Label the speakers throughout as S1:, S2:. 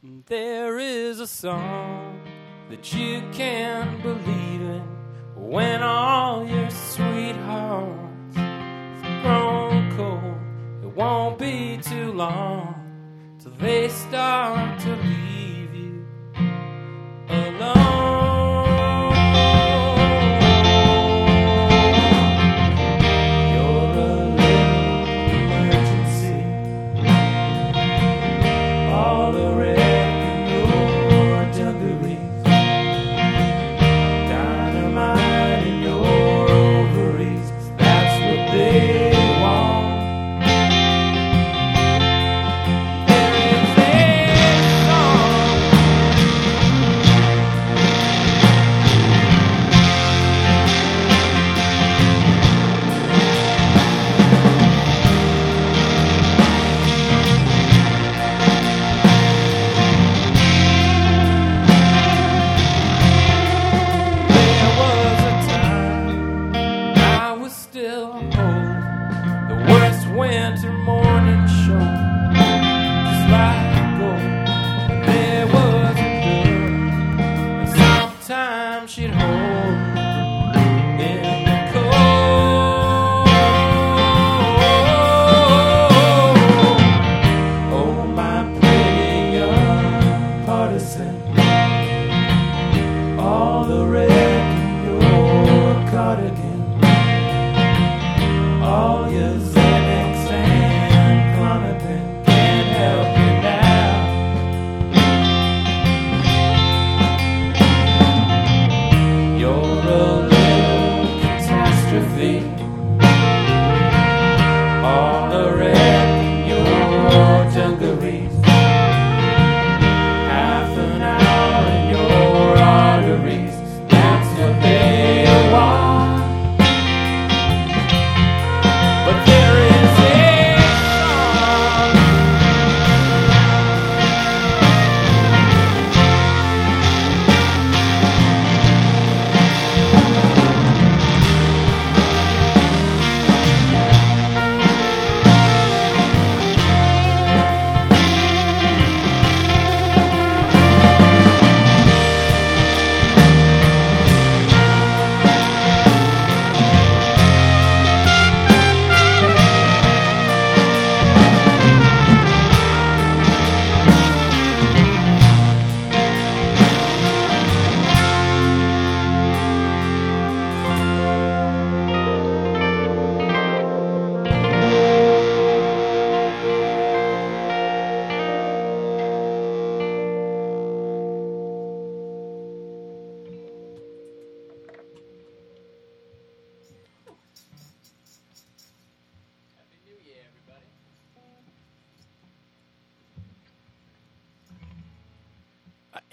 S1: There is a song that you can believe in when all your sweethearts have grown cold. It won't be too long till they start to leave.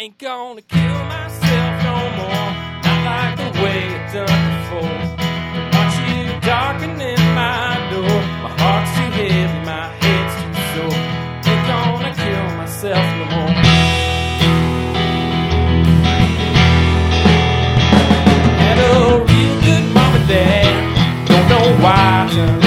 S1: Ain't gonna kill myself no more, not like the way it done before. Watch you darkening my door, my heart's too heavy, my head's too sore. Ain't gonna kill myself no more. Had a real good mom and dad, don't know why.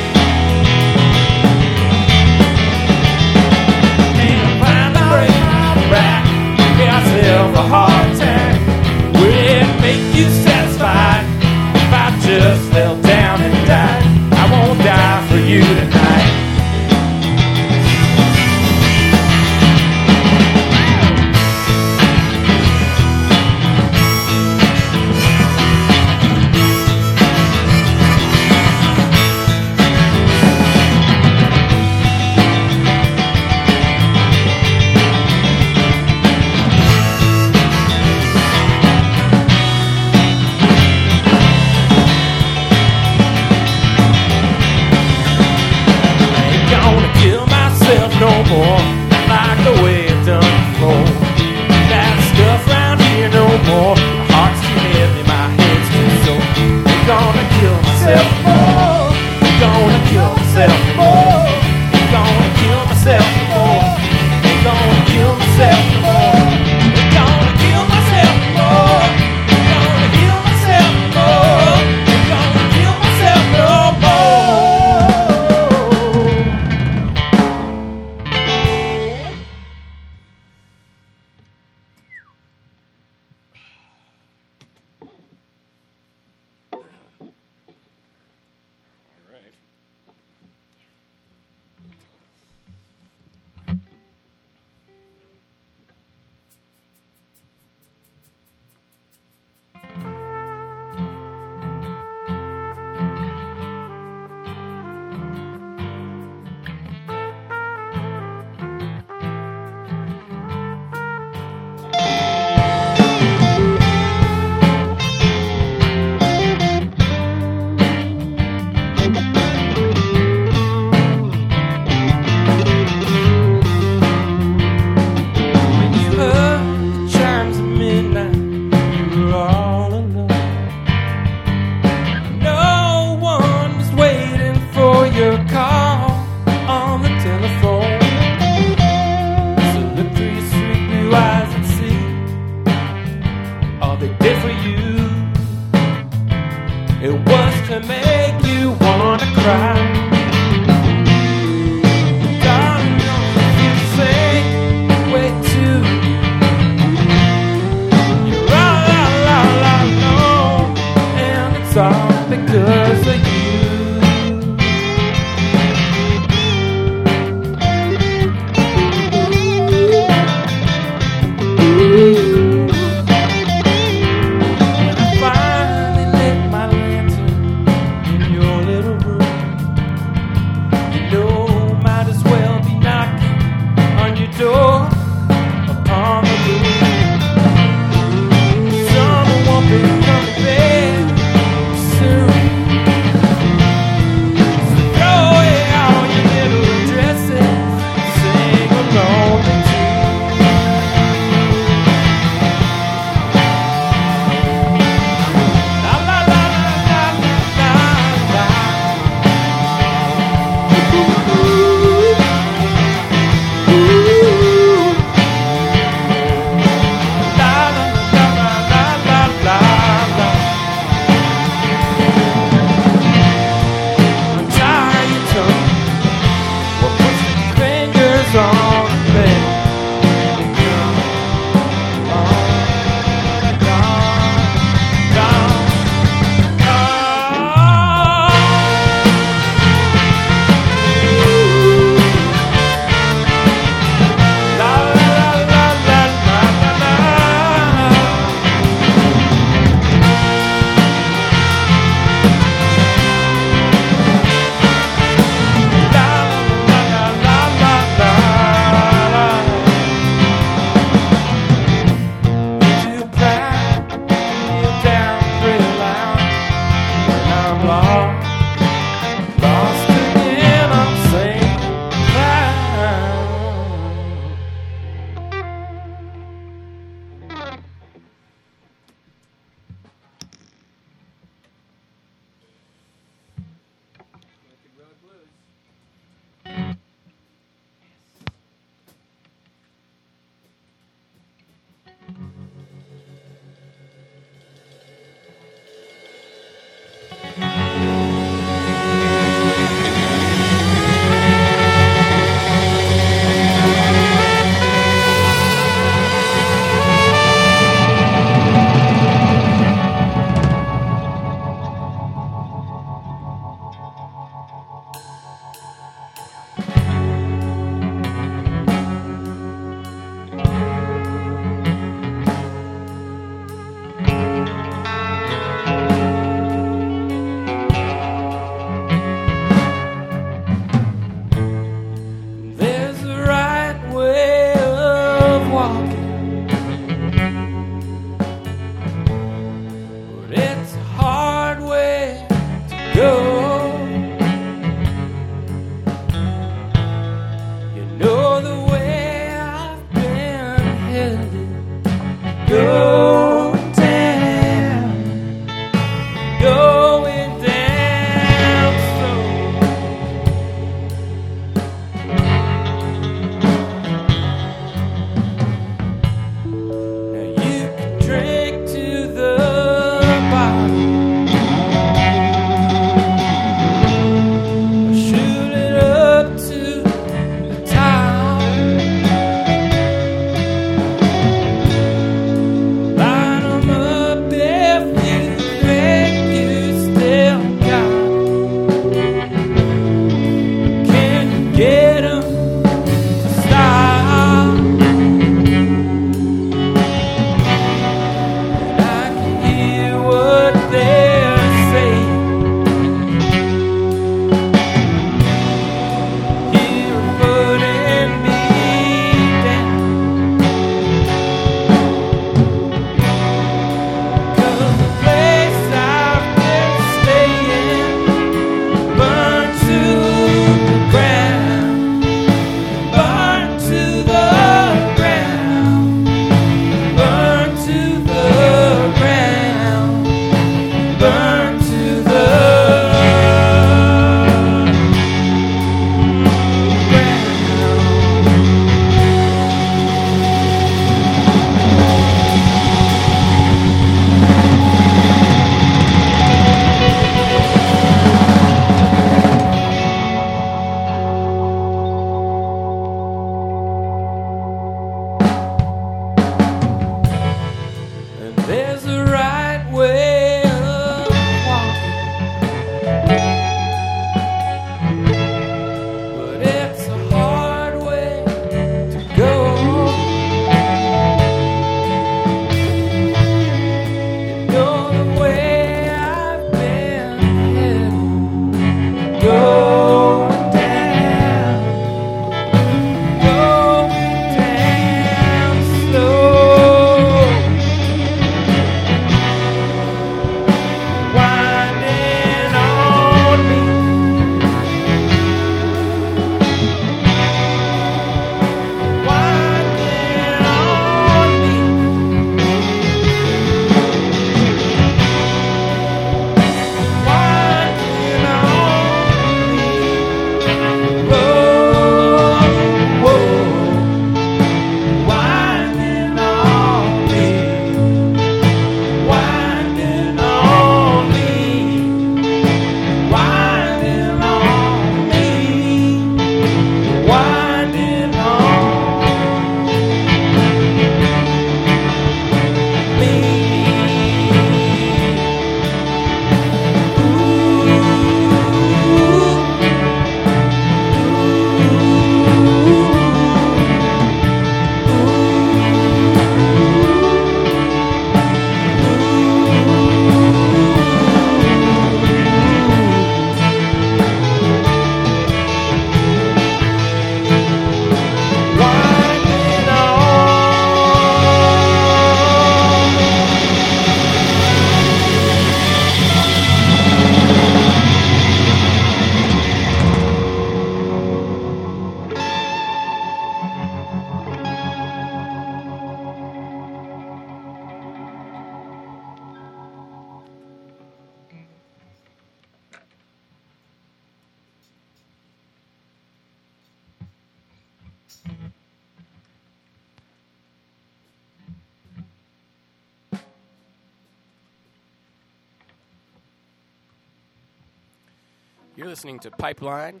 S1: listening to Pipeline.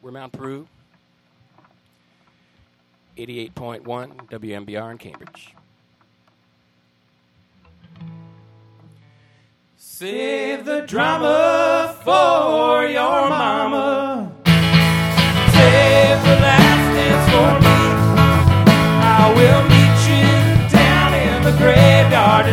S1: We're Mount Peru, 88.1 WMBR in Cambridge. Save the drama for your mama. Save the last dance for me. I will meet you down in the graveyard.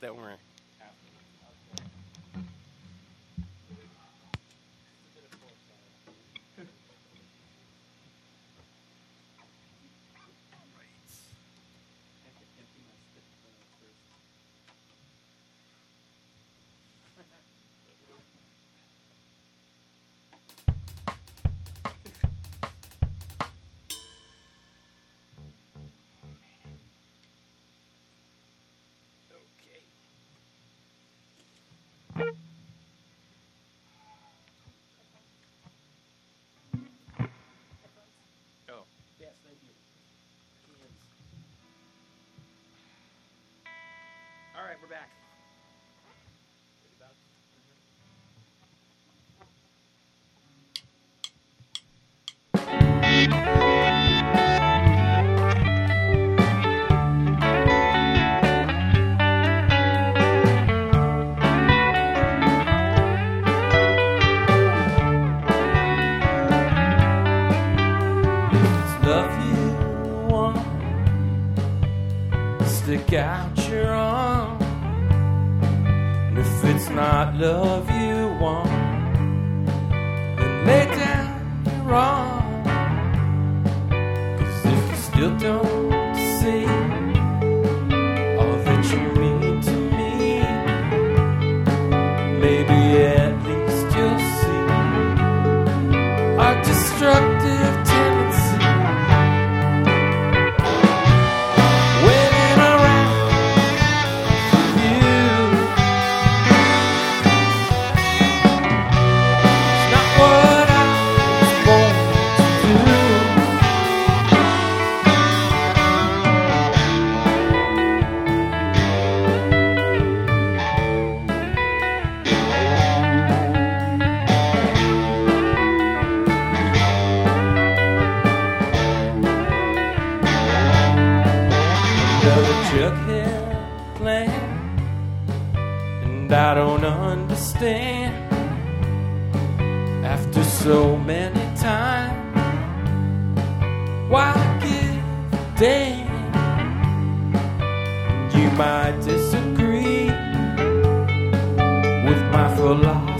S1: that wearing. right, we're back. Don't my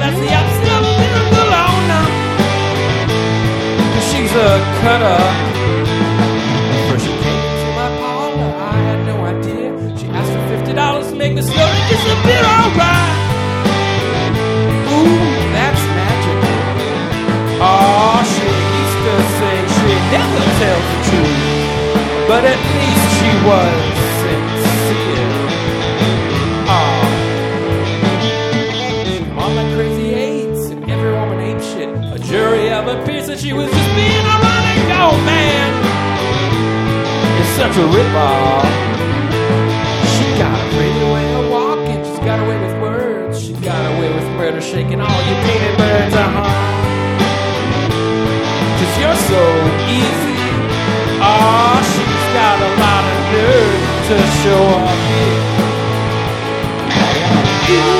S1: that's the upstep in the loner. She's a cutter. First she came to my parlor, I had no idea. She asked for fifty dollars to make the story disappear. Alright. Ooh, that's magic. Oh, she used to say she never tells the truth, but at least she was. such a ripoff. She got a pretty way of walking. She's got away with words. She got away with murder, shaking all you painted birds. Uh huh. Cause you're so easy. Oh, she's got a lot of nerve to show off. Yeah.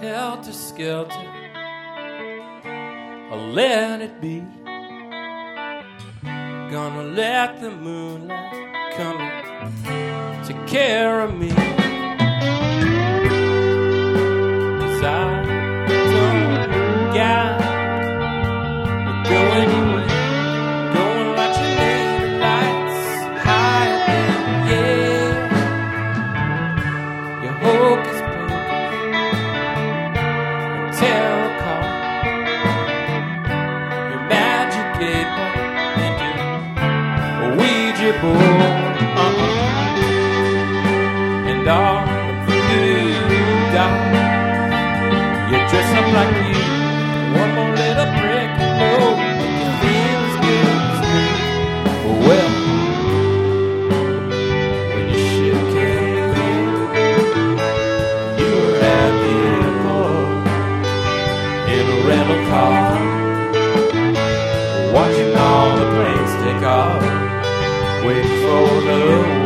S1: Helter skelter. I'll let it be. Gonna let the moonlight come and take care of me. Rental car, watching all the planes take off, waiting for the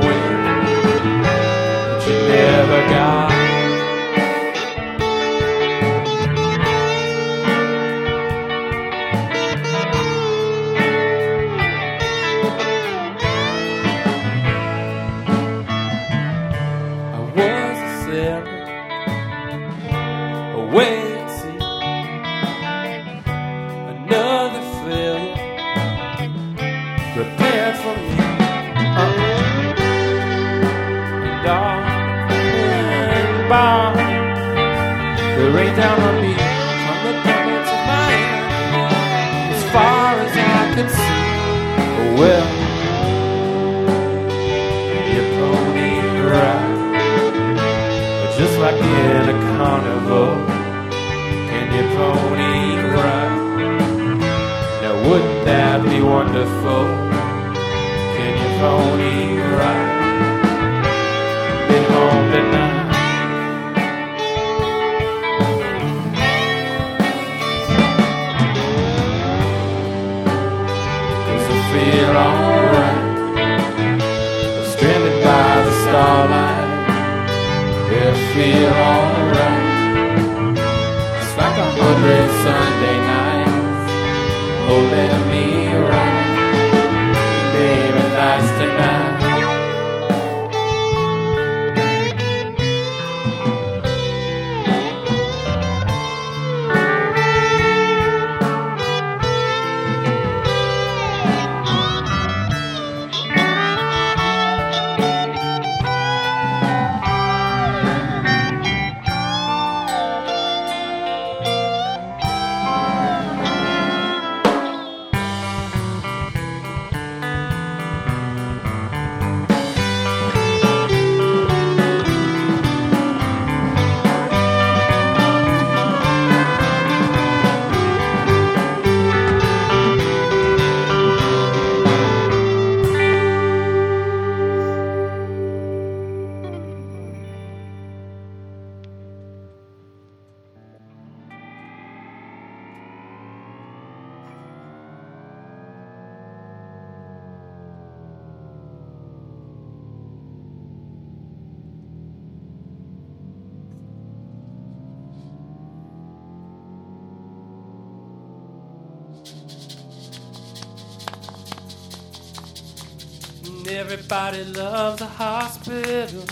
S1: everybody loves a hospital.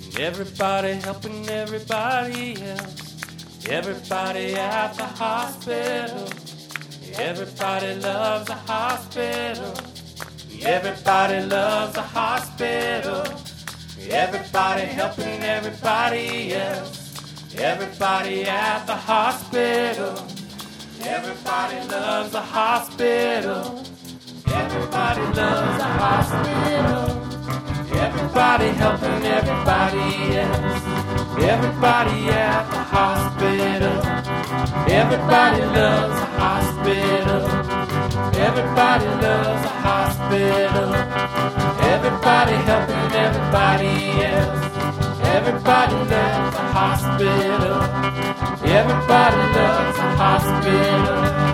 S1: And everybody helping everybody else. Everybody at the hospital. Everybody loves a hospital. Everybody loves a hospital. Everybody helping everybody else. Everybody at the hospital. Everybody loves a hospital. Everybody loves a hospital. Everybody helping everybody else. Everybody at the hospital. Everybody loves a hospital. Everybody loves a hospital. Everybody helping everybody else. Everybody loves a hospital. Everybody loves a hospital.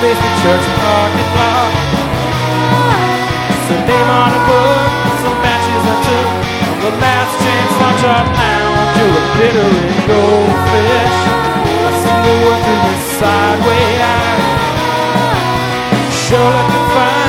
S1: face the church parking lot. on a book, some matches I took the last chance lunch I found to a glittering goldfish. I see the world through this sideways. Sure, I can find.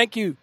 S1: Thank you.